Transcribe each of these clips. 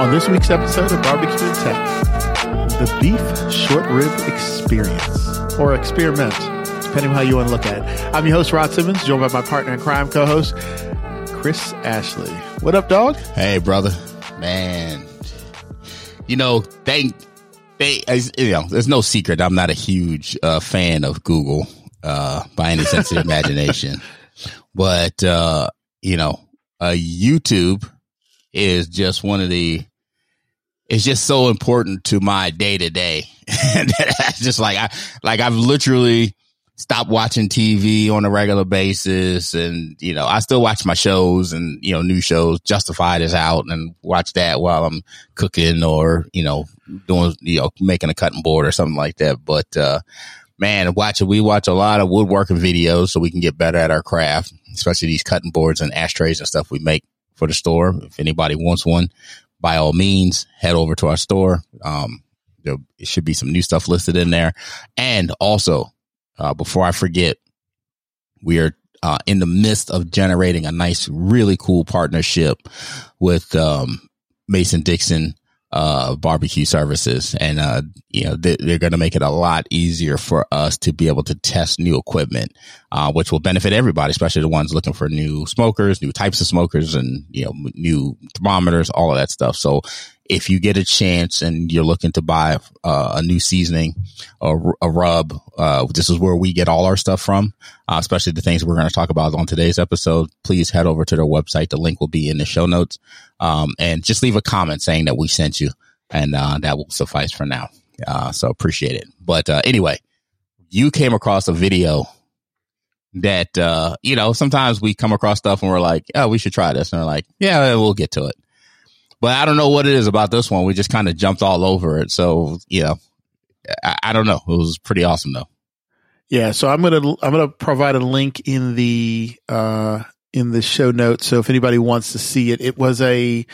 On this week's episode of Barbecue and Tech, the beef short rib experience or experiment, depending on how you want to look at it. I'm your host, Rod Simmons, joined by my partner in crime co host, Chris Ashley. What up, dog? Hey, brother. Man, you know, they, they, as, you know, there's no secret. I'm not a huge uh, fan of Google uh, by any sense of imagination, but uh, you know, uh, YouTube is just one of the it's just so important to my day to day. just like I, like I've literally stopped watching TV on a regular basis. And, you know, I still watch my shows and, you know, new shows. Justified is out and watch that while I'm cooking or, you know, doing, you know, making a cutting board or something like that. But, uh, man, watch. We watch a lot of woodworking videos so we can get better at our craft, especially these cutting boards and ashtrays and stuff we make for the store. If anybody wants one, by all means, head over to our store. Um, there should be some new stuff listed in there. And also, uh, before I forget, we are uh, in the midst of generating a nice, really cool partnership with um, Mason Dixon uh, barbecue services. And, uh, you know, they, are going to make it a lot easier for us to be able to test new equipment, uh, which will benefit everybody, especially the ones looking for new smokers, new types of smokers and, you know, new thermometers, all of that stuff. So if you get a chance and you're looking to buy uh, a new seasoning or a rub, uh, this is where we get all our stuff from, uh, especially the things we're going to talk about on today's episode. Please head over to their website. The link will be in the show notes. Um, and just leave a comment saying that we sent you and uh, that will suffice for now. Uh, so appreciate it. But uh, anyway, you came across a video that, you know, sometimes we come across stuff and we're like, oh, we should try this. And we're like, yeah, we'll get to it but I don't know what it is about this one. We just kind of jumped all over it. So, you know, I, I, don't know. It was pretty awesome though. Yeah. So I'm to, I'm to provide a link in the, uh, in the show notes. So if anybody wants to see it, it was a,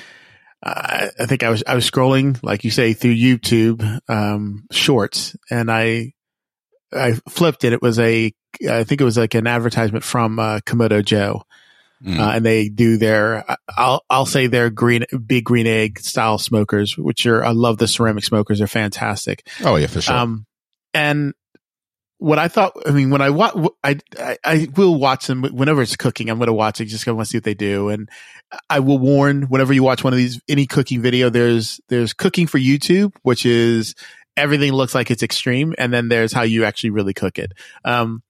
I think I was, I was scrolling, like you say, through YouTube, um, shorts and I, I flipped it. It was a, I think it was like an advertisement from, uh, Kamado Joe Mm. Uh, and they do their, I'll, I'll say their green, big green egg style smokers, which are, I love the ceramic smokers. They're fantastic. Oh yeah, for sure. Um, and what I thought, I mean, when I watch, I, I, I, will watch them whenever it's cooking. I'm going to watch it just because I want to see what they do. And I will warn whenever you watch one of these, any cooking video, there's, there's cooking for YouTube, which is everything looks like it's extreme. And then there's how you actually really cook it. Um,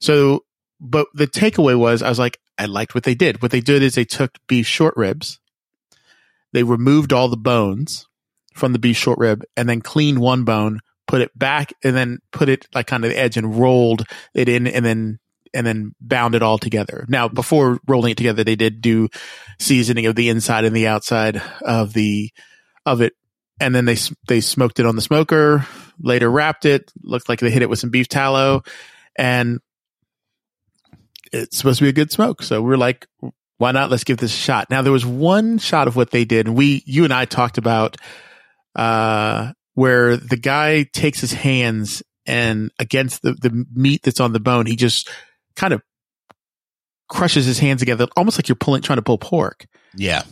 so, but the takeaway was I was like, I liked what they did. What they did is they took beef short ribs, they removed all the bones from the beef short rib, and then cleaned one bone, put it back, and then put it like kind of the edge and rolled it in, and then and then bound it all together. Now, before rolling it together, they did do seasoning of the inside and the outside of the of it, and then they they smoked it on the smoker. Later, wrapped it. Looked like they hit it with some beef tallow, and it's supposed to be a good smoke. So we're like, why not? Let's give this a shot. Now there was one shot of what they did, and we, you and I talked about, uh, where the guy takes his hands and against the, the meat that's on the bone, he just kind of crushes his hands together, almost like you're pulling, trying to pull pork. Yeah.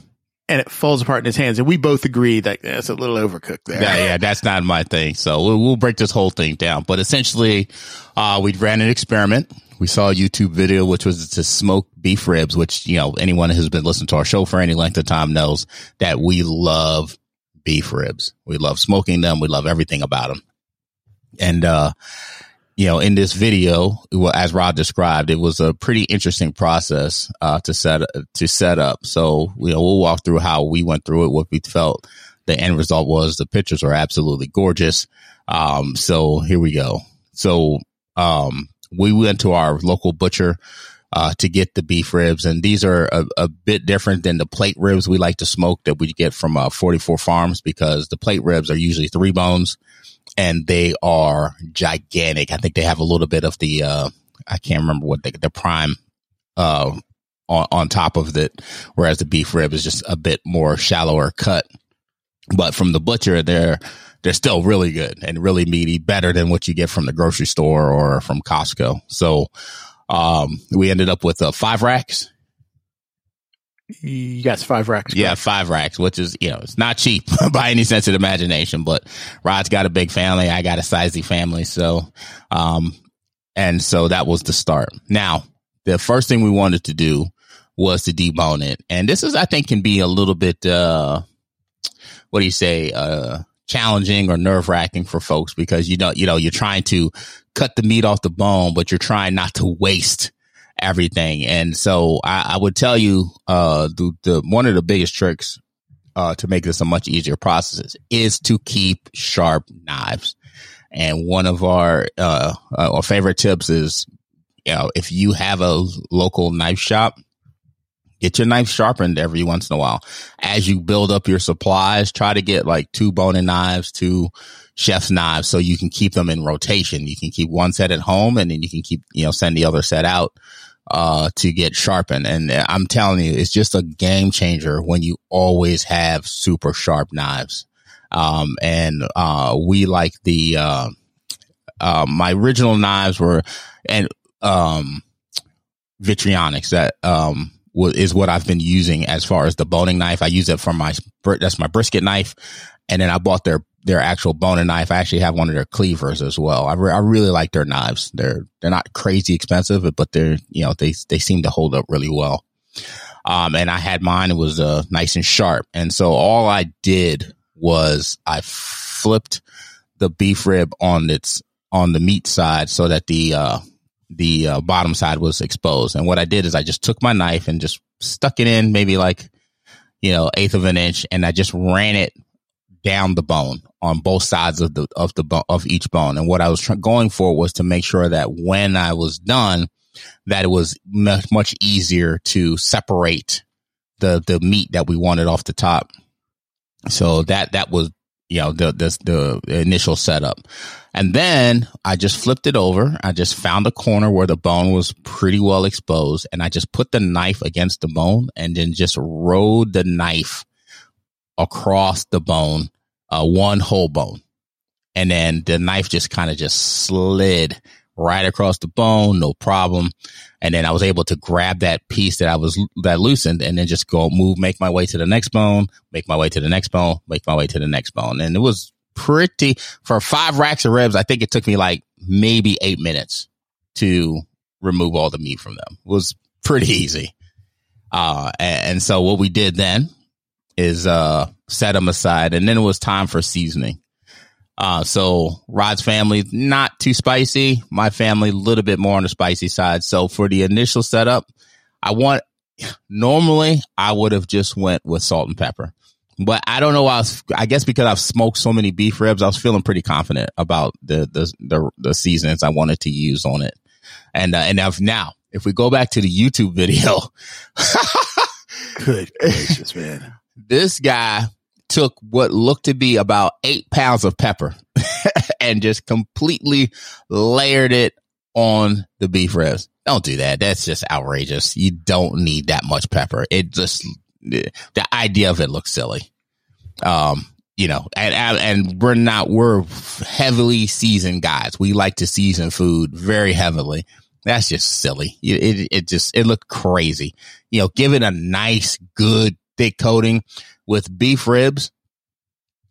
and it falls apart in his hands. And we both agree that that's a little overcooked there. Yeah, yeah, that's not my thing. So we'll, we'll break this whole thing down. But essentially, uh, we ran an experiment. We saw a YouTube video, which was to smoke beef ribs, which, you know, anyone who's been listening to our show for any length of time knows that we love beef ribs. We love smoking them. We love everything about them. And, uh, you know, in this video, as Rod described, it was a pretty interesting process uh, to set to set up. So, you know, we'll walk through how we went through it, what we felt the end result was. The pictures are absolutely gorgeous. Um, so here we go. So, um, we went to our local butcher uh, to get the beef ribs, and these are a, a, bit different than the plate ribs we like to smoke that we get from uh, 44 Farms because the plate ribs are usually three bones and they are gigantic. I think they have a little bit of the uh, I can't remember what the, the prime uh, on on top of it, whereas the beef rib is just a bit more shallower cut. But from the butcher, they're they're still really good and really meaty, better than what you get from the grocery store or from Costco. So um, we ended up with uh, five racks Yes, five racks. Yeah, five racks, which is, you know, it's not cheap by any sense of imagination, but Rod's got a big family. I got a sizey family. So, um, and so that was the start. Now, the first thing we wanted to do was to debone it. And this is, I think, can be a little bit, uh, what do you say, uh, challenging or nerve wracking for folks because you know, you know, you're trying to cut the meat off the bone, but you're trying not to waste everything. And so I, I would tell you, uh, the, the, one of the biggest tricks, uh, to make this a much easier process is to keep sharp knives. And one of our, uh, uh, our favorite tips is, you know, if you have a local knife shop, get your knife sharpened every once in a while. As you build up your supplies, try to get like two boning knives, two chef's knives so you can keep them in rotation. You can keep one set at home and then you can keep, you know, send the other set out uh, to get sharpened. And I'm telling you, it's just a game changer when you always have super sharp knives. Um, and, uh, we like the, uh, uh, my original knives were, and, um, Victorinox that, um, is what I've been using as far as the boning knife. I use it for my, that's my brisket knife. And then I bought their their actual boning knife. I actually have one of their cleavers as well. I, re- I really like their knives. They're they're not crazy expensive, but they're you know they they seem to hold up really well. Um, and I had mine. It was uh, nice and sharp. And so all I did was I flipped the beef rib on its on the meat side so that the uh, the uh, bottom side was exposed. And what I did is I just took my knife and just stuck it in maybe like you know eighth of an inch, and I just ran it down the bone on both sides of the of the of each bone. And what I was tr- going for was to make sure that when I was done, that it was much much easier to separate the the meat that we wanted off the top. So that that was you know the the initial setup. And then I just flipped it over. I just found a corner where the bone was pretty well exposed and I just put the knife against the bone and then just rode the knife across the bone, uh, one whole bone. And then the knife just kind of just slid right across the bone, no problem. And then I was able to grab that piece that I was, that loosened and then just go move, make my way to the next bone, make my way to the next bone, make my way to the next bone. And it was pretty, for five racks of ribs, I think it took me like maybe eight minutes to remove all the meat from them. It was pretty easy. Uh, and, and so what we did then is uh set them aside and then it was time for seasoning. Uh so Rod's family not too spicy, my family a little bit more on the spicy side. So for the initial setup, I want normally I would have just went with salt and pepper. But I don't know. I, was, I guess because I've smoked so many beef ribs, I was feeling pretty confident about the the the, the seasonings I wanted to use on it. And uh, and now, if we go back to the YouTube video, good gracious, man! this guy took what looked to be about eight pounds of pepper and just completely layered it on the beef ribs. Don't do that. That's just outrageous. You don't need that much pepper. It just, the idea of it looks silly. Um, you know, and, and we're not, we're heavily seasoned guys. We like to season food very heavily. That's just silly. It, it, it just, it looked crazy. You know, give it a nice, good thick coating with beef ribs.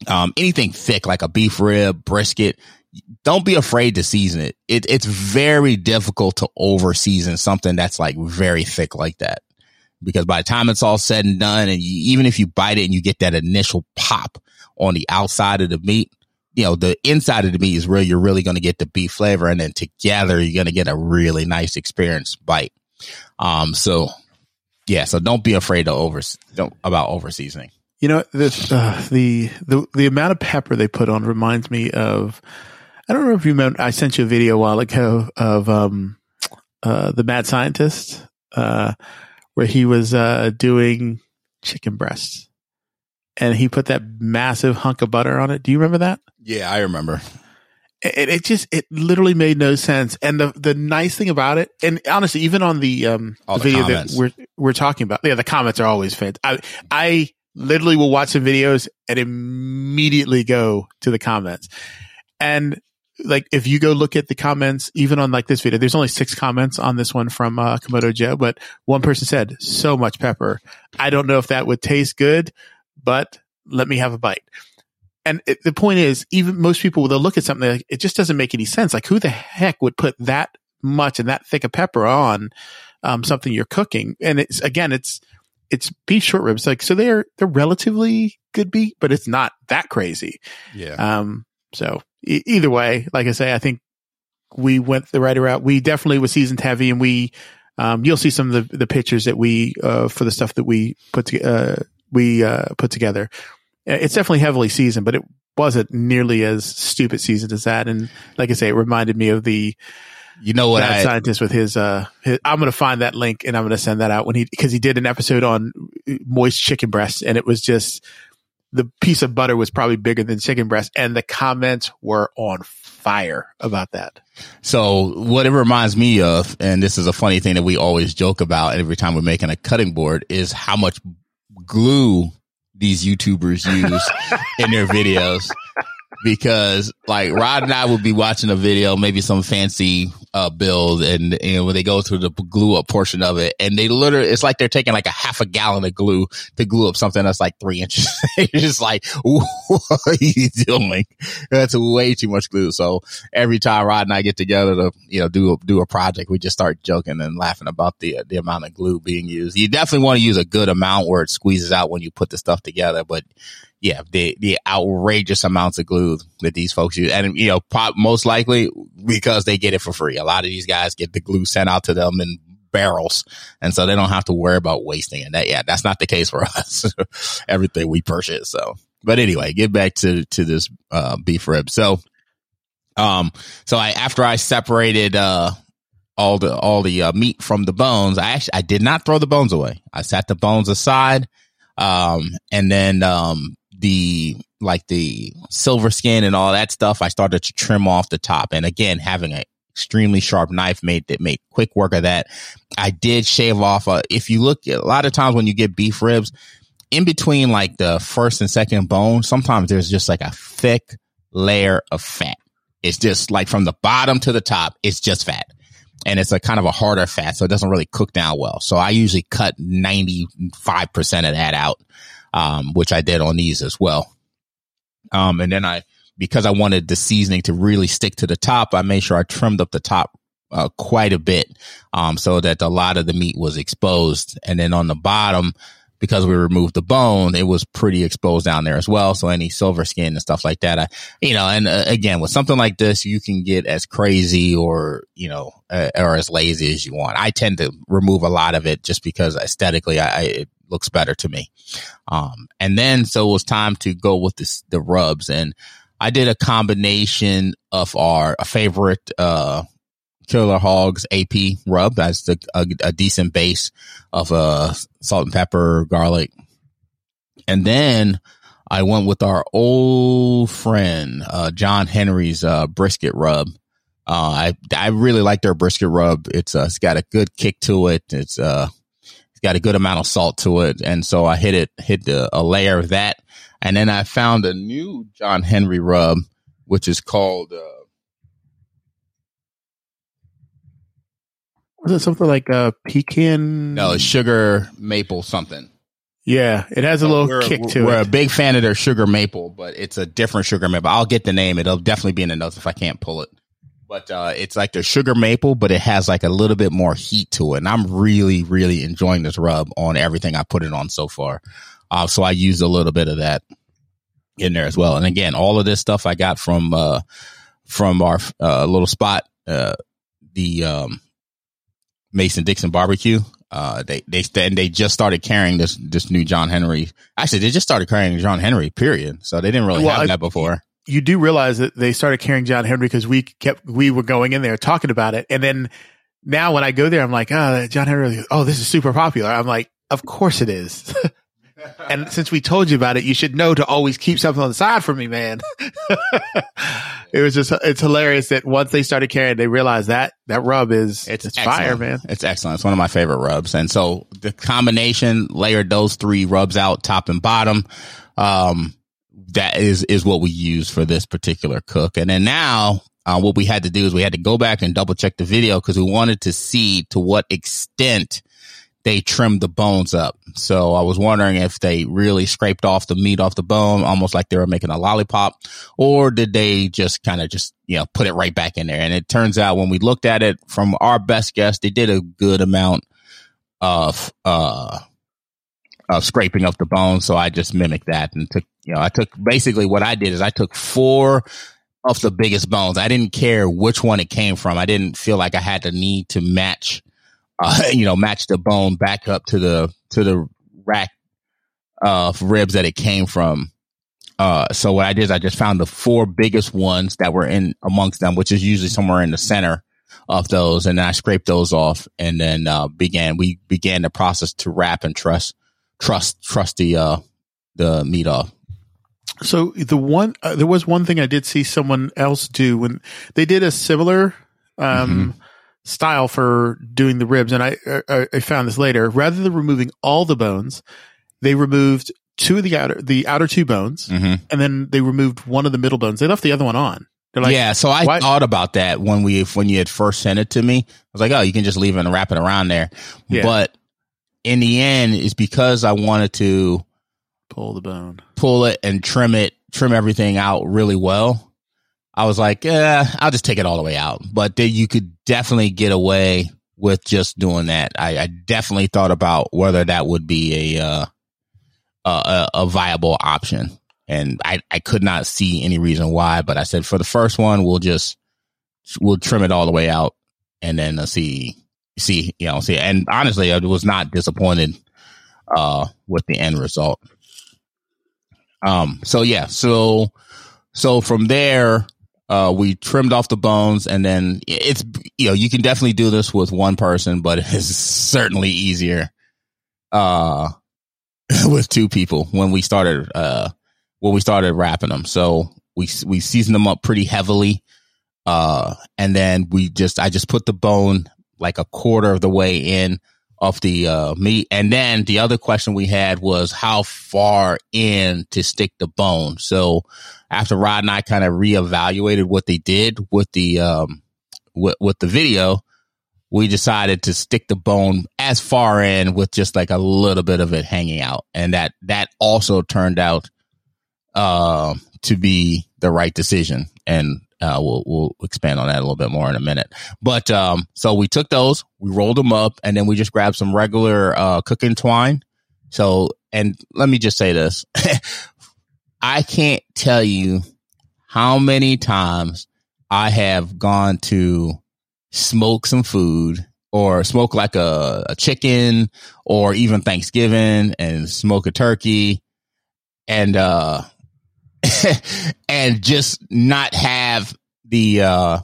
Um, anything thick like a beef rib, brisket, don't be afraid to season it. it. It's very difficult to over season something that's like very thick like that. Because by the time it's all said and done, and you, even if you bite it and you get that initial pop on the outside of the meat, you know, the inside of the meat is where you're really going to get the beef flavor. And then together, you're going to get a really nice experience bite. Um, so yeah, so don't be afraid to over, don't, about over seasoning. You know, this, uh, the, the, the amount of pepper they put on reminds me of, I don't know if you remember, I sent you a video a while ago of, um, uh, the mad scientist, uh, where he was, uh, doing chicken breasts and he put that massive hunk of butter on it. Do you remember that? Yeah, I remember. It, it just, it literally made no sense. And the, the nice thing about it, and honestly, even on the, um, the the video comments. that we're, we're talking about, yeah, the comments are always fantastic. I, I literally will watch some videos and immediately go to the comments. And like, if you go look at the comments, even on like this video, there's only six comments on this one from, uh, Kamado Joe, but one person said, so much pepper. I don't know if that would taste good, but let me have a bite. And it, the point is, even most people, they'll look at something like, it just doesn't make any sense. Like, who the heck would put that much and that thick of pepper on um, something you're cooking? And it's again, it's it's beef short ribs. Like, so they're they're relatively good beef, but it's not that crazy. Yeah. Um, so e- either way, like I say, I think we went the right route. We definitely was seasoned heavy, and we um, you'll see some of the the pictures that we uh, for the stuff that we put to, uh, we uh, put together. It's definitely heavily seasoned, but it wasn't nearly as stupid seasoned as that. And like I say, it reminded me of the You know what mad I, scientist with his. Uh, his, I'm going to find that link and I'm going to send that out when he because he did an episode on moist chicken breasts, and it was just the piece of butter was probably bigger than chicken breast, and the comments were on fire about that. So what it reminds me of, and this is a funny thing that we always joke about every time we're making a cutting board, is how much glue these YouTubers use in their videos. Because like Rod and I would be watching a video, maybe some fancy uh build, and and when they go through the glue up portion of it, and they literally, it's like they're taking like a half a gallon of glue to glue up something that's like three inches. You're just like, what are you doing? That's way too much glue. So every time Rod and I get together to you know do a, do a project, we just start joking and laughing about the the amount of glue being used. You definitely want to use a good amount where it squeezes out when you put the stuff together, but yeah, the the outrageous amounts of glue that these folks use, and you know, pop, most likely because they get it for free. A lot of these guys get the glue sent out to them in barrels, and so they don't have to worry about wasting it. That yeah, that's not the case for us. Everything we purchase. So, but anyway, get back to to this uh, beef rib. So, um, so I after I separated uh all the all the uh, meat from the bones, I actually I did not throw the bones away. I set the bones aside, um, and then um the like the silver skin and all that stuff, I started to trim off the top. And again, having an extremely sharp knife made that made quick work of that. I did shave off. Uh, if you look a lot of times when you get beef ribs, in between like the first and second bone, sometimes there's just like a thick layer of fat. It's just like from the bottom to the top, it's just fat. And it's a kind of a harder fat, so it doesn't really cook down well. So I usually cut 95% of that out, um, which I did on these as well. Um, and then I, because I wanted the seasoning to really stick to the top, I made sure I trimmed up the top uh, quite a bit, um, so that a lot of the meat was exposed. And then on the bottom, because we removed the bone, it was pretty exposed down there as well. So any silver skin and stuff like that, I, you know, and uh, again, with something like this, you can get as crazy or, you know, uh, or as lazy as you want. I tend to remove a lot of it just because aesthetically, I, I it looks better to me. Um, and then so it was time to go with this, the rubs and I did a combination of our a favorite, uh, Killer Hogs AP rub. That's the, a, a decent base of uh, salt and pepper, garlic. And then I went with our old friend, uh, John Henry's uh, brisket rub. Uh, I, I really like their brisket rub. It's, uh, it's got a good kick to it. It's, uh, it's got a good amount of salt to it. And so I hit it, hit the, a layer of that. And then I found a new John Henry rub, which is called, uh, Was it something like uh, pecan? No, sugar maple something. Yeah, it has a little we're, kick to it. we're a big fan of their sugar maple, but it's a different sugar maple. I'll get the name. It'll definitely be in the notes if I can't pull it. But uh, it's like the sugar maple, but it has like a little bit more heat to it. And I'm really, really enjoying this rub on everything I put it on so far. Uh, so I used a little bit of that in there as well. And again, all of this stuff I got from uh, from our uh, little spot, uh, the um, Mason Dixon barbecue. Uh, they they and they just started carrying this this new John Henry. Actually, they just started carrying John Henry. Period. So they didn't really Well, have I- that before. You do realize that they started carrying John Henry because we kept we were going in there talking about it, and then now when I go there, I'm like, oh, John Henry, oh, this is super popular. I'm like, of course it is. and since we told you about it, you should know to always keep something on the side for me, man. it was just it's hilarious that once they started carrying, they realized that that rub is it's, it's fire, man. It's excellent. It's one of my favorite rubs. And so the combination layered those three rubs out top and bottom. Um, that is, is what we use for this particular cook. And then now, uh, what we had to do is we had to go back and double check the video because we wanted to see to what extent they trimmed the bones up. So I was wondering if they really scraped off the meat off the bone, almost like they were making a lollipop, or did they just kind of just, you know, put it right back in there? And it turns out when we looked at it from our best guess, they did a good amount of, uh, of scraping up the bone. So I just mimicked that and took, you know, I took basically what I did is I took four of the biggest bones. I didn't care which one it came from. I didn't feel like I had the need to match uh, you know, match the bone back up to the to the rack of ribs that it came from. Uh, so what I did is I just found the four biggest ones that were in amongst them, which is usually somewhere in the center of those, and I scraped those off, and then uh, began we began the process to wrap and trust trust trust the uh, the meat off. So the one uh, there was one thing I did see someone else do when they did a similar um, style for doing the ribs, and I, I I found this later. Rather than removing all the bones, they removed two of the outer the outer two bones, Mm-hmm. and then they removed one of the middle bones. They left the other one on. Like, yeah, so I why- thought about that when we when you had first sent it to me. I was like, oh, you can just leave it and wrap it around there. Yeah. But in the end, is because I wanted to pull the bone. pull it and trim it, trim everything out really well. I was like, yeah, I'll just take it all the way out. But then you could definitely get away with just doing that. I, I definitely thought about whether that would be a uh, a, a, a viable option, and I, I could not see any reason why. But I said for the first one, we'll just we'll trim it all the way out, and then uh, see see you know see. And honestly, I was not disappointed uh, with the end result. Um. So yeah. So so from there, uh, we trimmed off the bones, and then it's you know you can definitely do this with one person, but it's certainly easier uh with two people when we started uh when we started wrapping them. So we we seasoned them up pretty heavily, uh, and then we just I just put the bone like a quarter of the way in of the uh, meat. And then the other question we had was how far in to stick the bone. So after Rod and I kind of reevaluated what they did with the um with, with the video, we decided to stick the bone as far in with just like a little bit of it hanging out. And that that also turned out uh, to be the right decision. And uh, we'll we'll expand on that a little bit more in a minute. But um, so we took those, we rolled them up, and then we just grabbed some regular uh, cooking twine. So, and let me just say this: I can't tell you how many times I have gone to smoke some food or smoke like a, a chicken or even Thanksgiving and smoke a turkey and uh and just not have the uh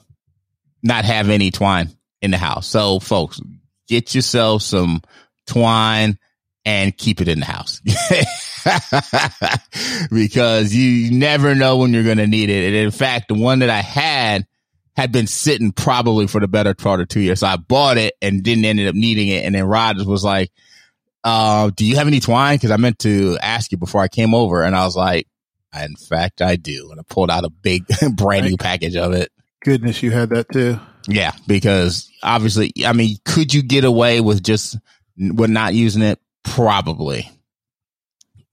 not have any twine in the house. So folks, get yourself some twine and keep it in the house. because you never know when you're going to need it. And in fact, the one that I had had been sitting probably for the better part of two years. So I bought it and didn't end up needing it. And then Rogers was like, uh, do you have any twine? Cause I meant to ask you before I came over. And I was like, in fact, I do. And I pulled out a big brand new package of it. Goodness, you had that too. Yeah, because obviously, I mean, could you get away with just with not using it? Probably,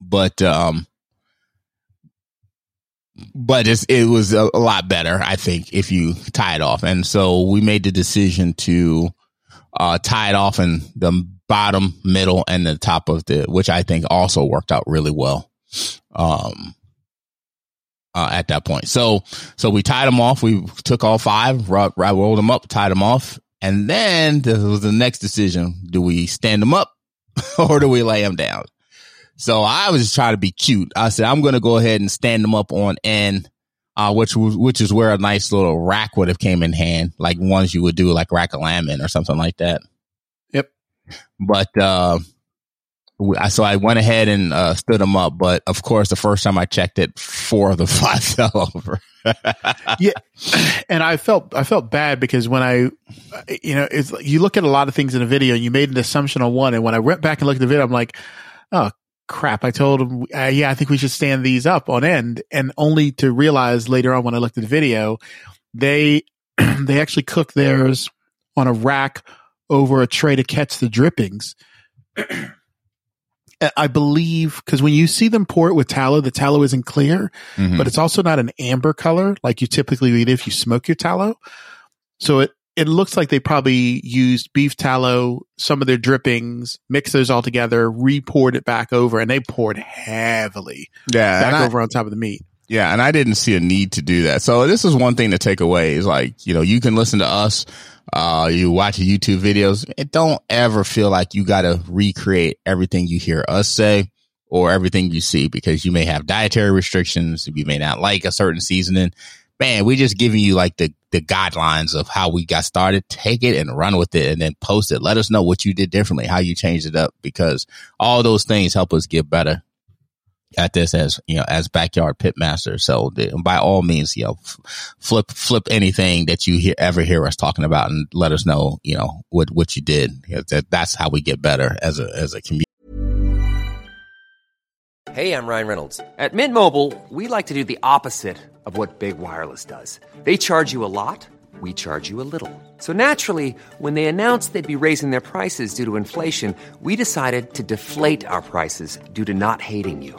but um, but it's, it was a, a, lot better, I think, if you tie it off. And so we made the decision to uh, tie it off in the bottom, middle, and the top of the, which I think also worked out really well. Um, uh, at that point. So, so we tied them off. We took all five, rolled, rolled them up, tied them off. And then this was the next decision. Do we stand them up or do we lay them down? So I was just trying to be cute. I said, I'm going to go ahead and stand them up on end, uh, which was, which is where a nice little rack would have came in hand, like ones you would do like rack of lamb or something like that. Yep. But, uh, so I went ahead and uh, stood them up, but of course, the first time I checked it, four of the five fell over. yeah, and I felt I felt bad because when I, you know, it's you look at a lot of things in a video and you made an assumption on one, and when I went back and looked at the video, I'm like, oh crap! I told him, uh, yeah, I think we should stand these up on end, and only to realize later on when I looked at the video, they they actually cook theirs on a rack over a tray to catch the drippings. I believe because when you see them pour it with tallow, the tallow isn't clear, mm-hmm. but it's also not an amber color like you typically eat if you smoke your tallow. So it it looks like they probably used beef tallow, some of their drippings, mixed those all together, re-poured it back over, and they poured heavily yeah, back over I, on top of the meat. Yeah, and I didn't see a need to do that. So this is one thing to take away is like, you know, you can listen to us, uh, you watch YouTube videos. It don't ever feel like you got to recreate everything you hear us say or everything you see because you may have dietary restrictions. You may not like a certain seasoning. Man, we just giving you like the, the guidelines of how we got started. Take it and run with it and then post it. Let us know what you did differently, how you changed it up because all those things help us get better at this as you know as backyard pit master. So by all means, you know, flip flip anything that you hear, ever hear us talking about, and let us know you know what what you did. That, that's how we get better as a as a community. Hey, I'm Ryan Reynolds. At Mint Mobile, we like to do the opposite of what big wireless does. They charge you a lot. We charge you a little. So naturally, when they announced they'd be raising their prices due to inflation, we decided to deflate our prices due to not hating you.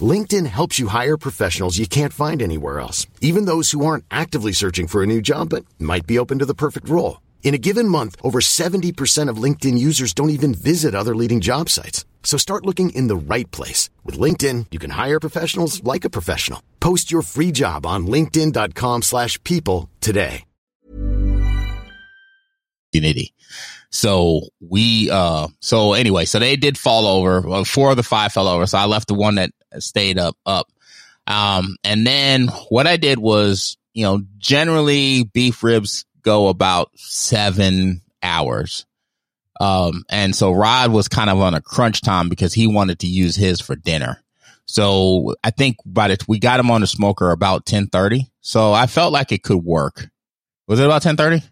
LinkedIn helps you hire professionals you can't find anywhere else, even those who aren't actively searching for a new job but might be open to the perfect role. In a given month, over 70% of LinkedIn users don't even visit other leading job sites. So start looking in the right place. With LinkedIn, you can hire professionals like a professional. Post your free job on linkedin.com slash people today. Unity. So we, uh, so anyway, so they did fall over. Four of the five fell over. So I left the one that stayed up, up. Um, and then what I did was, you know, generally beef ribs go about seven hours. Um, and so Rod was kind of on a crunch time because he wanted to use his for dinner. So I think by the, we got him on the smoker about 1030. So I felt like it could work. Was it about 1030?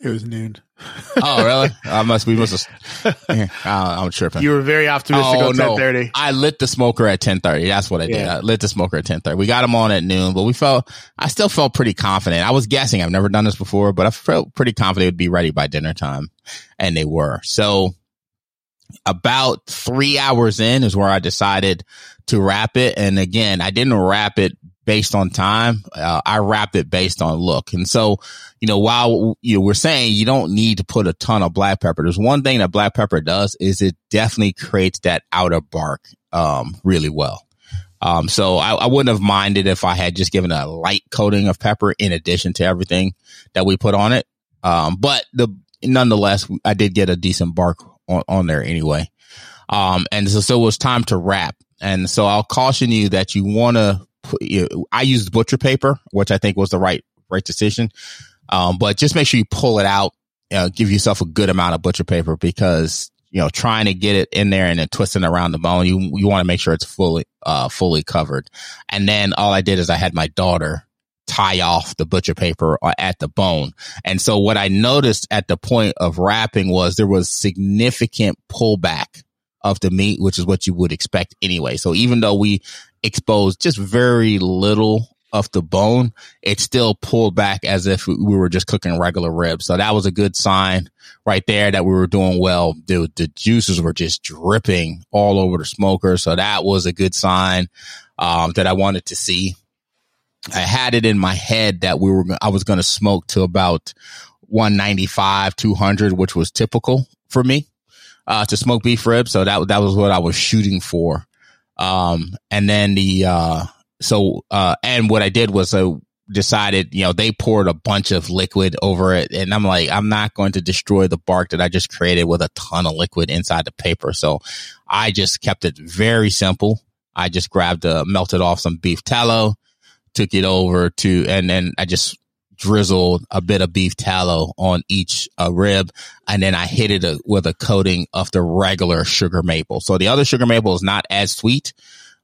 It was noon. oh, really? I must. We must have. I'm tripping. You were very optimistic oh, on ten thirty. I lit the smoker at ten thirty. That's what I did. Yeah. I lit the smoker at ten thirty. We got him on at noon, but we felt. I still felt pretty confident. I was guessing. I've never done this before, but I felt pretty confident it would be ready by dinner time, and they were. So, about three hours in is where I decided to wrap it. And again, I didn't wrap it based on time. Uh, I wrapped it based on look. And so, you know, while you know, we're saying you don't need to put a ton of black pepper, there's one thing that black pepper does is it definitely creates that outer bark, um, really well. Um, so I, I, wouldn't have minded if I had just given a light coating of pepper in addition to everything that we put on it. Um, but the, nonetheless, I did get a decent bark on, on there anyway. Um, and so, so it was time to wrap. And so I'll caution you that you want to you know, I used butcher paper, which I think was the right right decision. Um, but just make sure you pull it out. Uh, give yourself a good amount of butcher paper because you know trying to get it in there and then twisting around the bone, you you want to make sure it's fully uh fully covered. And then all I did is I had my daughter tie off the butcher paper uh, at the bone. And so what I noticed at the point of wrapping was there was significant pullback of the meat, which is what you would expect anyway. So even though we exposed just very little of the bone, it still pulled back as if we were just cooking regular ribs. So that was a good sign right there that we were doing well. The, the juices were just dripping all over the smoker. So that was a good sign, um, that I wanted to see. I had it in my head that we were, I was going to smoke to about 195, 200, which was typical for me, uh, to smoke beef ribs. So that, that was what I was shooting for. Um, and then the, uh, so, uh, and what I did was I decided, you know, they poured a bunch of liquid over it. And I'm like, I'm not going to destroy the bark that I just created with a ton of liquid inside the paper. So I just kept it very simple. I just grabbed, uh, melted off some beef tallow, took it over to, and then I just drizzled a bit of beef tallow on each uh, rib, and then I hit it uh, with a coating of the regular sugar maple. So the other sugar maple is not as sweet.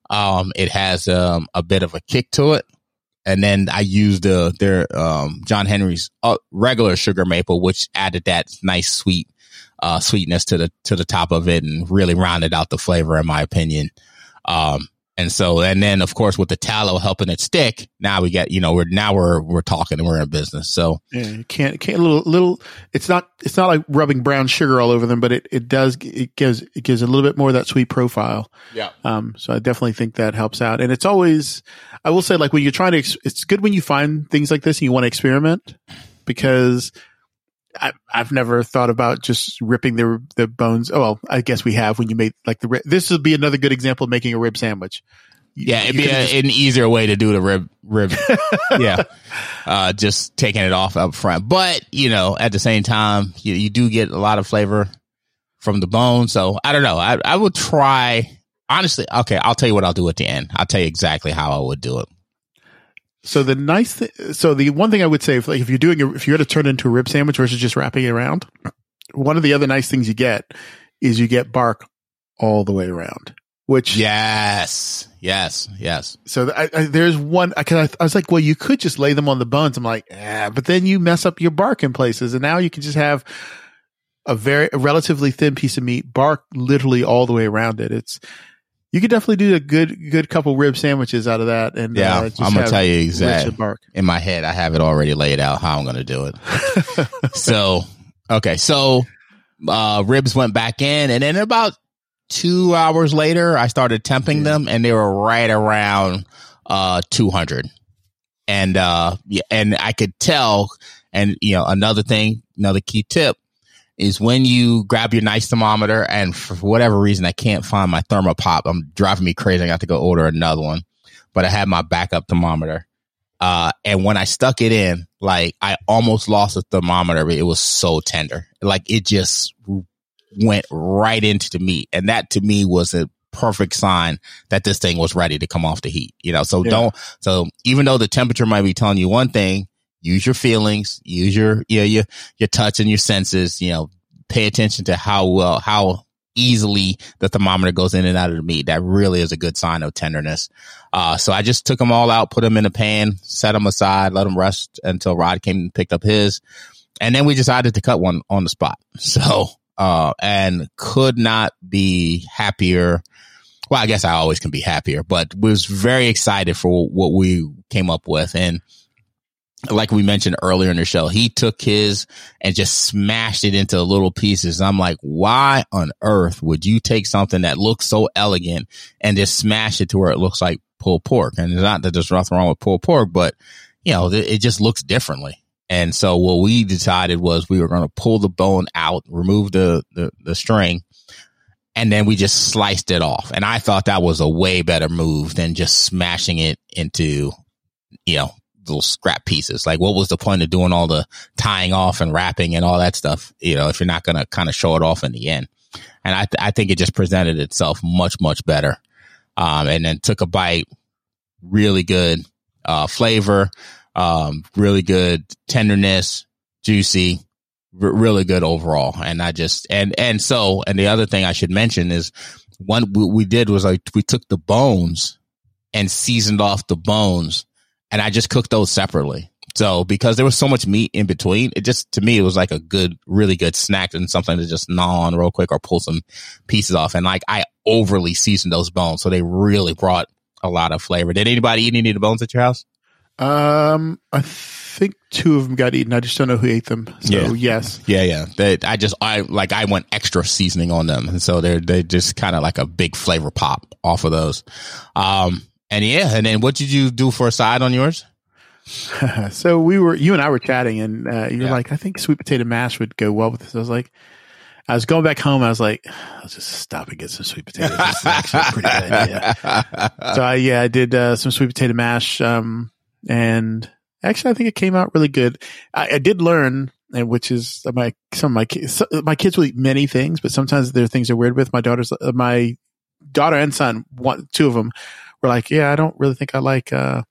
Um, it has um, a bit of a kick to it. And then I used the their um, John Henry's uh, regular sugar maple, which added that nice sweet uh, sweetness to the to the top of it, and really rounded out the flavor, in my opinion. Um, and so, and then of course with the tallow helping it stick, now we get, you know, we're, now we're, we're talking and we're in business. So yeah, you can't, can't little, little, it's not, it's not like rubbing brown sugar all over them, but it, it does, it gives, it gives a little bit more of that sweet profile. Yeah. Um, so I definitely think that helps out. And it's always, I will say like when you're trying to, it's good when you find things like this and you want to experiment because I, have never thought about just ripping the the bones. Oh, well, I guess we have when you made like the rib. this would be another good example of making a rib sandwich. yeah, it'd be a, just, an easier way to do the rib rib. yeah, uh, just taking it off up front. But you know, at the same time, you, you do get a lot of flavor from the bone. So I don't know. I I would try. Honestly, okay, I'll tell you what I'll do at the end. I'll tell you exactly how I would do it. So the nice thing, so the one thing I would say, if like if you're doing, a, if you're going to turn it into a rib sandwich versus just wrapping it around, one of the other nice things you get is you get bark all the way around. Which yes, yes, yes. So I, I, there's one. I, I, I was like, well, you could just lay them on the buns. I'm like, yeah, but then you mess up your bark in places, and now you can just have a very a relatively thin piece of meat, bark literally all the way around it. It's you could definitely do a good good couple rib sandwiches out of that. And yeah, uh, I'm gonna tell you exactly. In my head, I have it already laid out how I'm gonna do it. so okay, so uh, ribs went back in, and then about two hours later, I started temping them, and they were right around uh 200. And uh, yeah, and I could tell. And you know, another thing, another key tip is when you grab your nice thermometer and for whatever reason I can't find my thermopop. I'm driving me crazy. I got to go order another one, but I had my backup thermometer. Uh, and when I stuck it in, like I almost lost the thermometer. but It was so tender. Like it just went right into the meat. And that to me was a perfect sign that this thing was ready to come off the heat, you know? So yeah. don't, so even though the temperature might be telling you one thing, use your feelings, use your, you know, your, your touch and your senses, you know, pay attention to how well, how easily the thermometer goes in and out of the meat. That really is a good sign of tenderness. Uh, so I just took them all out, put them in a pan, set them aside, let them rest until Rod came and picked up his. And then we decided to cut one on the spot. So, uh, and could not be happier. Well, I guess I always can be happier, but was very excited for what we came up with. And like we mentioned earlier in the show, he took his and just smashed it into little pieces. I'm like, why on earth would you take something that looks so elegant and just smash it to where it looks like pulled pork? And it's not that there's nothing wrong with pulled pork, but you know, it just looks differently. And so what we decided was we were going to pull the bone out, remove the, the, the string, and then we just sliced it off. And I thought that was a way better move than just smashing it into, you know, little scrap pieces. Like, what was the point of doing all the tying off and wrapping and all that stuff? You know, if you're not going to kind of show it off in the end. And I, th- I think it just presented itself much, much better. Um, and then took a bite, really good, uh, flavor, um, really good tenderness, juicy, r- really good overall. And I just, and, and so, and the other thing I should mention is one we, we did was like, we took the bones and seasoned off the bones and I just cooked those separately. So because there was so much meat in between, it just to me it was like a good, really good snack and something to just gnaw on real quick or pull some pieces off. And like I overly seasoned those bones, so they really brought a lot of flavor. Did anybody eat any of the bones at your house? Um, I think two of them got eaten. I just don't know who ate them. So Yeah. yes, Yeah, yeah. They, I just I like I went extra seasoning on them, and so they're they just kind of like a big flavor pop off of those. Um, and yeah, and then what did you do for a side on yours? so we were you and I were chatting, and uh, you're Yeah. like, I think sweet potato mash would go well with this. I was like, I was going back home. I was like, I'll just stop and get some sweet potatoes. This is actually a pretty good idea. So I, yeah, I did uh, some sweet potato mash, um, and actually, I think it came out really good. I, I did learn, and which is my some of my kids. so- My kids will eat many things, but sometimes there are things they're weird with. My daughter's, uh, my daughter and son, one, two of them, were like, "Yeah, I don't really think I like uh,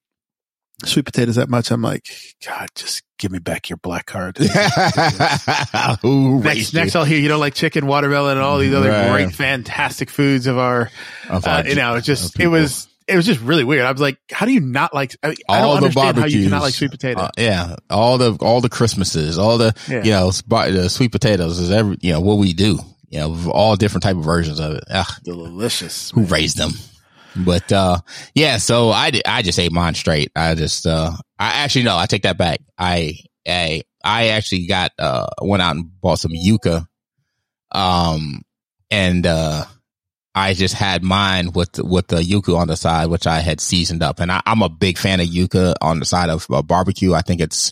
sweet potatoes that much." I'm like, "God, just give me back your black card." Next, next, I'll hear you don't like chicken, watermelon, and all these other Right. great, fantastic foods of our Of uh, you know, it's of just it was it was just really weird. I was like, how do you not like? I, I all don't the understand how you cannot barbecues. like sweet potato. Uh, yeah, all the all the Christmases, all the Yeah. you know sp- the sweet potatoes is every you know what we do. You know, all different type of versions of it. Ugh, Delicious. who raised them? But uh yeah, so I did, I just ate mine straight. I just uh I actually no, I take that back. I I I actually got uh went out and bought some yuca. Um and uh I just had mine with with the yuca on the side, which I had seasoned up, and I, I'm a big fan of yuca on the side of barbecue. I think it's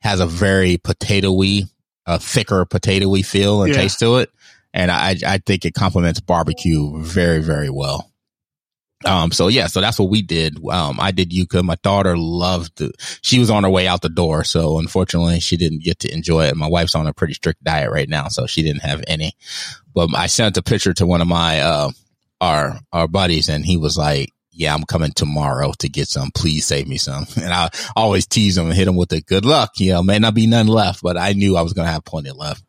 has a very potatoey, a thicker potatoey feel and Yeah. taste to it, and I I think it complements barbecue very very well. Um, so yeah, so that's what we did. Um, I did yuca. My daughter loved it. She was on her way out the door. So unfortunately she didn't get to enjoy it. My wife's on a pretty strict diet right now. So she didn't have any, but I sent a picture to one of my, uh, our, our buddies and he was like, yeah, I'm coming tomorrow to get some. Please save me some. And I always tease him and hit him with the good luck. You know, may not be none left, but I knew I was going to have plenty left,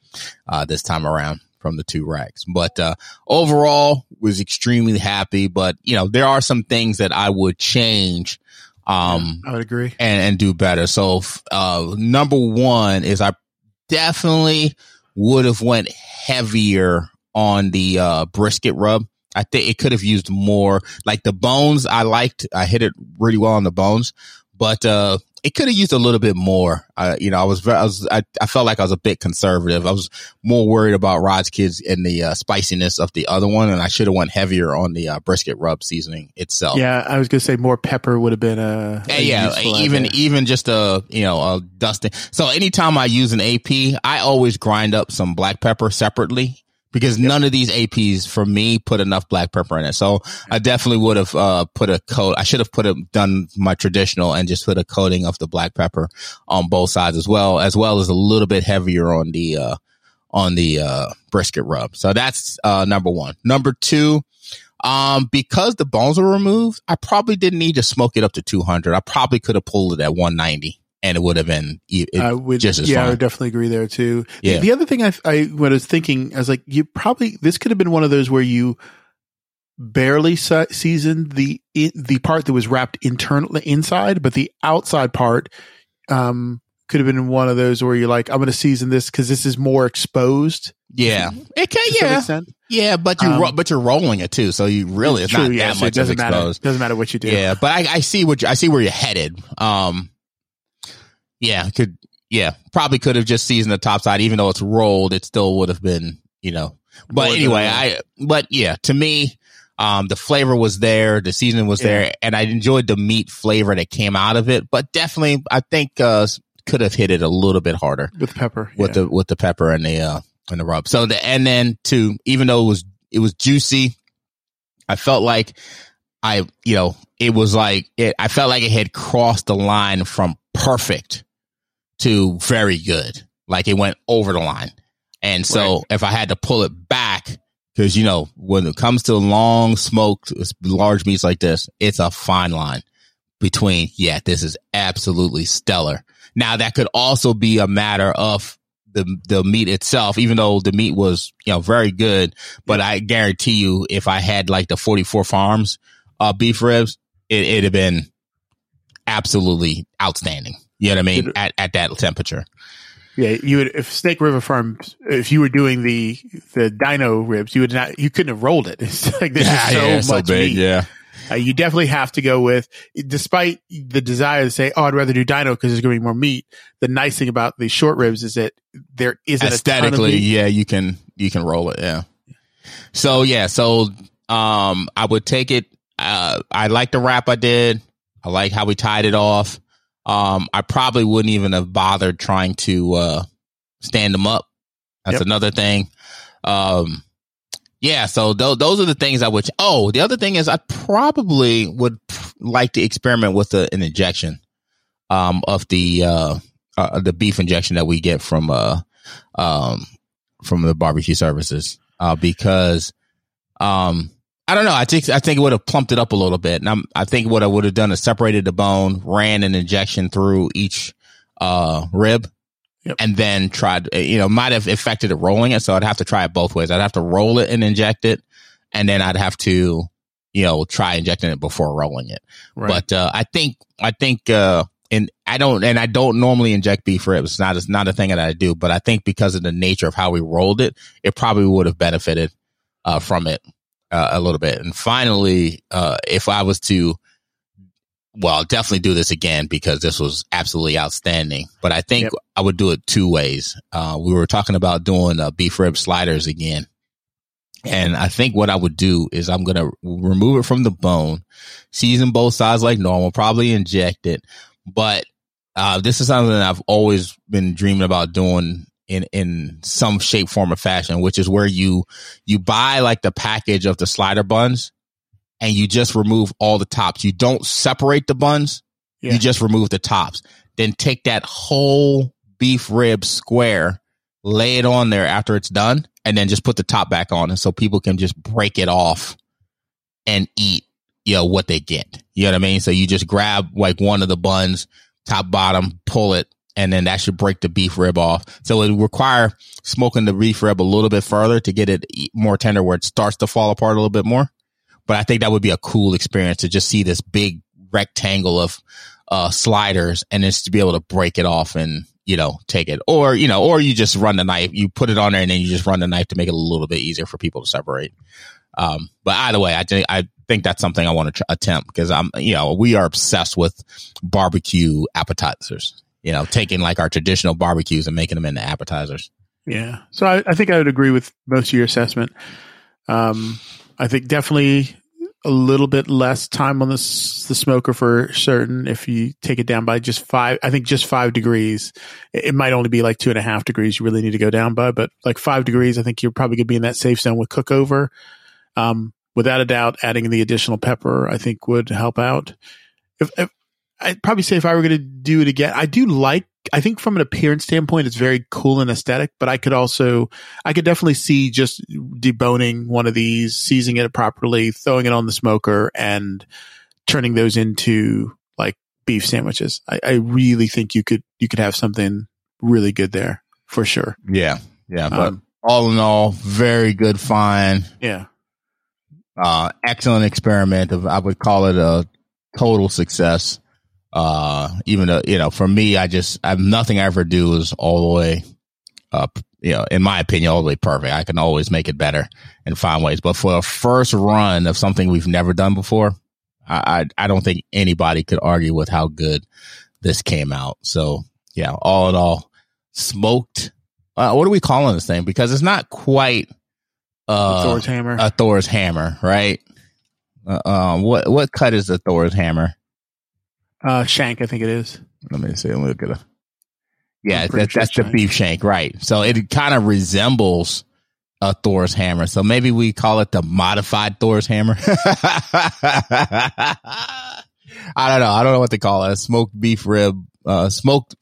uh, this time around from the two racks. But, uh, overall was extremely happy, but you know, there are some things that I would change. Um, I would agree. and, and do better. So, uh, number one is I definitely would have went heavier on the, uh, brisket rub. I think it could have used more like the bones. I liked, I hit it really well on the bones, but, uh, it could have used a little bit more. Uh, you know, I was, very, I was, I, I felt like I was a bit conservative. I was more worried about Rod's kids and the uh, spiciness of the other one, and I should have went heavier on the uh, brisket rub seasoning itself. Yeah, I was gonna say more pepper would have been a, a Yeah, yeah, even idea. even just a you know a dusting. So anytime I use an AP, I always grind up some black pepper separately because none of these APs for me put enough black pepper in it. So I definitely would have uh put a coat. I should have put a done my traditional and just put a coating of the black pepper on both sides as well, as well as a little bit heavier on the uh on the uh brisket rub. So that's uh number one. Number two. Um, because the bones were removed, I probably didn't need to smoke it up to 200. I probably could have pulled it at 190 and it would have been it, I would, just as yeah, I would definitely agree there too. The- Yeah. The, other thing I, I, when I was thinking, I was like, you probably, this could have been one of those where you barely se- seasoned the, the part that was wrapped internally inside, but the outside part, um, could have been one of those where you're like, I'm going to season this because this is more exposed. yeah. It can, yeah. Yeah, but you Um, ro- but you're rolling it too, so you really it's True, not yeah, that so it much of doesn't matter. exposed. Doesn't matter what you do. Yeah, but I, I see what you, I see where you're headed. Um, yeah, could yeah, probably could have just seasoned the top side, even though it's rolled, it still would have been, you know. But More anyway, I but yeah, to me, um, the flavor was there, the seasoning was Yeah. there, and I enjoyed the meat flavor that came out of it. But definitely, I think uh could have hit it a little bit harder With pepper. with yeah. the with the pepper and the uh and the rub. So the and then too, even though it was it was juicy, I felt like I you know it was like it. I felt like it had crossed the line from perfect to very good. Like it went over the line, and so Right. if I had to pull it back. Because you know, when it comes to long smoked large meats like this, it's a fine line between, yeah, this is absolutely stellar. Now that could also be a matter of the the meat itself, even though the meat was you know very good. But I guarantee you, if I had like the forty four farms uh, beef ribs, it, it'd have been absolutely outstanding. You know what I mean? At at that temperature. Yeah, you would if Snake River Farms if you were doing the the dino ribs, you would not you couldn't have rolled it. It's like this Yeah, just so yeah, much so big, meat. yeah. Uh, you definitely have to go with, despite the desire to say, "Oh, I'd rather do dino because there's going to be more meat." The nice thing about the short ribs is that there isn't a ton of aesthetically, yeah, you can you can roll it, yeah. So yeah, so um, I would take it. Uh, I like the wrap I did. I like how we tied it off. Um, I probably wouldn't even have bothered trying to uh stand them up. That's Yep. another thing. Um, yeah, so those those are the things I would. Oh, the other thing is I probably would like to experiment with a, an injection um, of the uh, uh, the beef injection that we get from uh, um, from the barbecue services uh, because um, I don't know. I think I think it would have plumped it up a little bit, and I'm, I think what I would have done is separated the bone, ran an injection through each uh, rib, Yep. and then tried. uh, You know, might have affected it rolling it, so I'd have to try it both ways. I'd have to roll it and inject it, and then I'd have to, you know, try injecting it before rolling it. Right. But uh, I think I think uh, and I don't and I don't normally inject beef ribs. It's not it's not a thing that I do. But I think because of the nature of how we rolled it, it probably would have benefited uh, from it uh, a little bit. And finally, uh, if I was to, well, I'll definitely do this again because this was absolutely outstanding. But I think Yep. I would do it two ways. Uh, we were talking about doing uh, beef rib sliders again. And I think what I would do is I'm going to remove it from the bone, season both sides like normal, probably inject it. But uh, this is something that I've always been dreaming about doing in in some shape, form, or fashion, which is where you you buy like the package of the slider buns, and you just remove all the tops. You don't separate the buns. Yeah. You just remove the tops. Then take that whole beef rib square, lay it on there after it's done, and then just put the top back on, and so people can just break it off and eat, you know, what they get. You know what I mean? So you just grab like one of the buns, top, bottom, pull it, and then that should break the beef rib off. So it require smoking the beef rib a little bit further to get it more tender where it starts to fall apart a little bit more. But I think that would be a cool experience to just see this big rectangle of uh, sliders and just to be able to break it off and, you know, take it. Or, you know, or you just run the knife, you put it on there and then you just run the knife to make it a little bit easier for people to separate. Um, but either way, I think, I think that's something I want to tr- attempt because I'm, you know, we are obsessed with barbecue appetizers, you know, taking like our traditional barbecues and making them into appetizers. Yeah. So I, I think I would agree with most of your assessment. Um, I think definitely a little bit less time on the the smoker for certain. If you take it down by just five, I think just five degrees. It, might only be like two and a half degrees. You really need to go down by, but like five degrees, I think you're probably gonna be in that safe zone with cook over. Um, without a doubt, adding the additional pepper, I think would help out. If, if I'd probably say if I were going to do it again, I do like. I think from an appearance standpoint, it's very cool and aesthetic. But I could also, I could definitely see just deboning one of these, seizing it properly, throwing it on the smoker, and turning those into like beef sandwiches. I, I really think you could you could have something really good there for sure. Yeah. Yeah. But Um, all in all, very good find. yeah, uh, excellent experiment. Of, I would call it a total success. Uh, even though, you know, for me, I just, I nothing I ever do is all the way up, you know, in my opinion, all the way perfect. I can always make it better and find ways. But for a first run of something we've never done before, I, I, I don't think anybody could argue with how good this came out. So yeah, all in all, smoked. Uh, what are we calling this thing? Because it's not quite, uh, Thor's hammer. a Thor's hammer, right? Uh, um, what what cut is the Thor's hammer? Uh, shank, I think it is. Let me see. Let me look at it. Yeah, I'm that, sure that's it's the beef shank, right? So it kind of resembles a Thor's hammer. So maybe we call it the modified Thor's hammer. I don't know. I don't know what they call it. Smoked beef rib. Uh, smoked.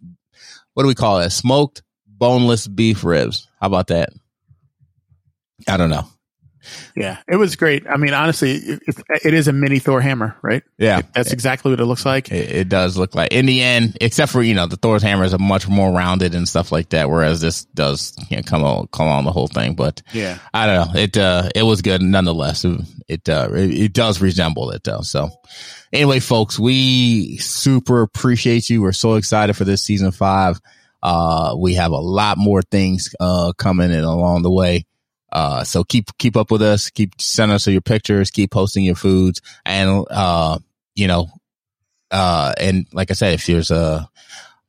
What do we call it? Smoked boneless beef ribs. How about that? I don't know. Yeah, it was great. I mean, honestly, it, it is a mini Thor hammer, right? Yeah. It- that's exactly what it looks like. It, it does look like in the end, except for you know the Thor's hammer is a much more rounded and stuff like that, whereas this does you know, come on come on the whole thing. But Yeah. I don't know. It uh it was good nonetheless. It it, uh, it it does resemble it though. So anyway, folks, we super appreciate you. We're so excited for this season five. Uh, we have a lot more things uh coming in along the way. Uh, so keep keep up with us. Keep sending us your pictures. Keep posting your foods, and uh, you know, uh, and like I said, if there's a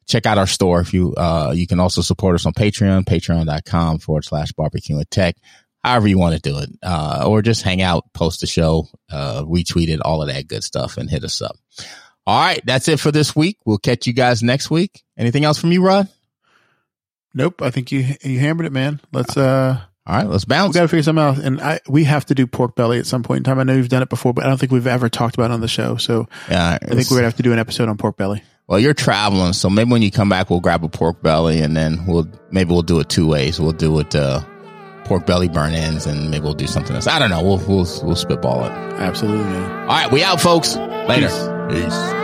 check out our store. If you uh, you can also support us on Patreon, patreon.com forward slash barbecue and tech. However you want to do it, uh, or just hang out, post the show, uh, retweet it, all of that good stuff, and hit us up. All right, that's it for this week. We'll catch you guys next week. Anything else from you, Rod? Nope. I think you you hammered it, man. Let's uh, All right, let's bounce. we bounce. got to figure something out. And I we have to do pork belly at some point in time. I know you've done it before, but I don't think we've ever talked about it on the show. So Yeah, I think we're gonna have to do an episode on pork belly. Well, you're traveling, so maybe when you come back, we'll grab a pork belly, and then we'll maybe we'll do it two ways. We'll do it uh, pork belly burnt ends, and maybe we'll do something else. I don't know. We'll we'll we'll spitball it. Absolutely. All right, we out, folks. Later. Peace. Peace.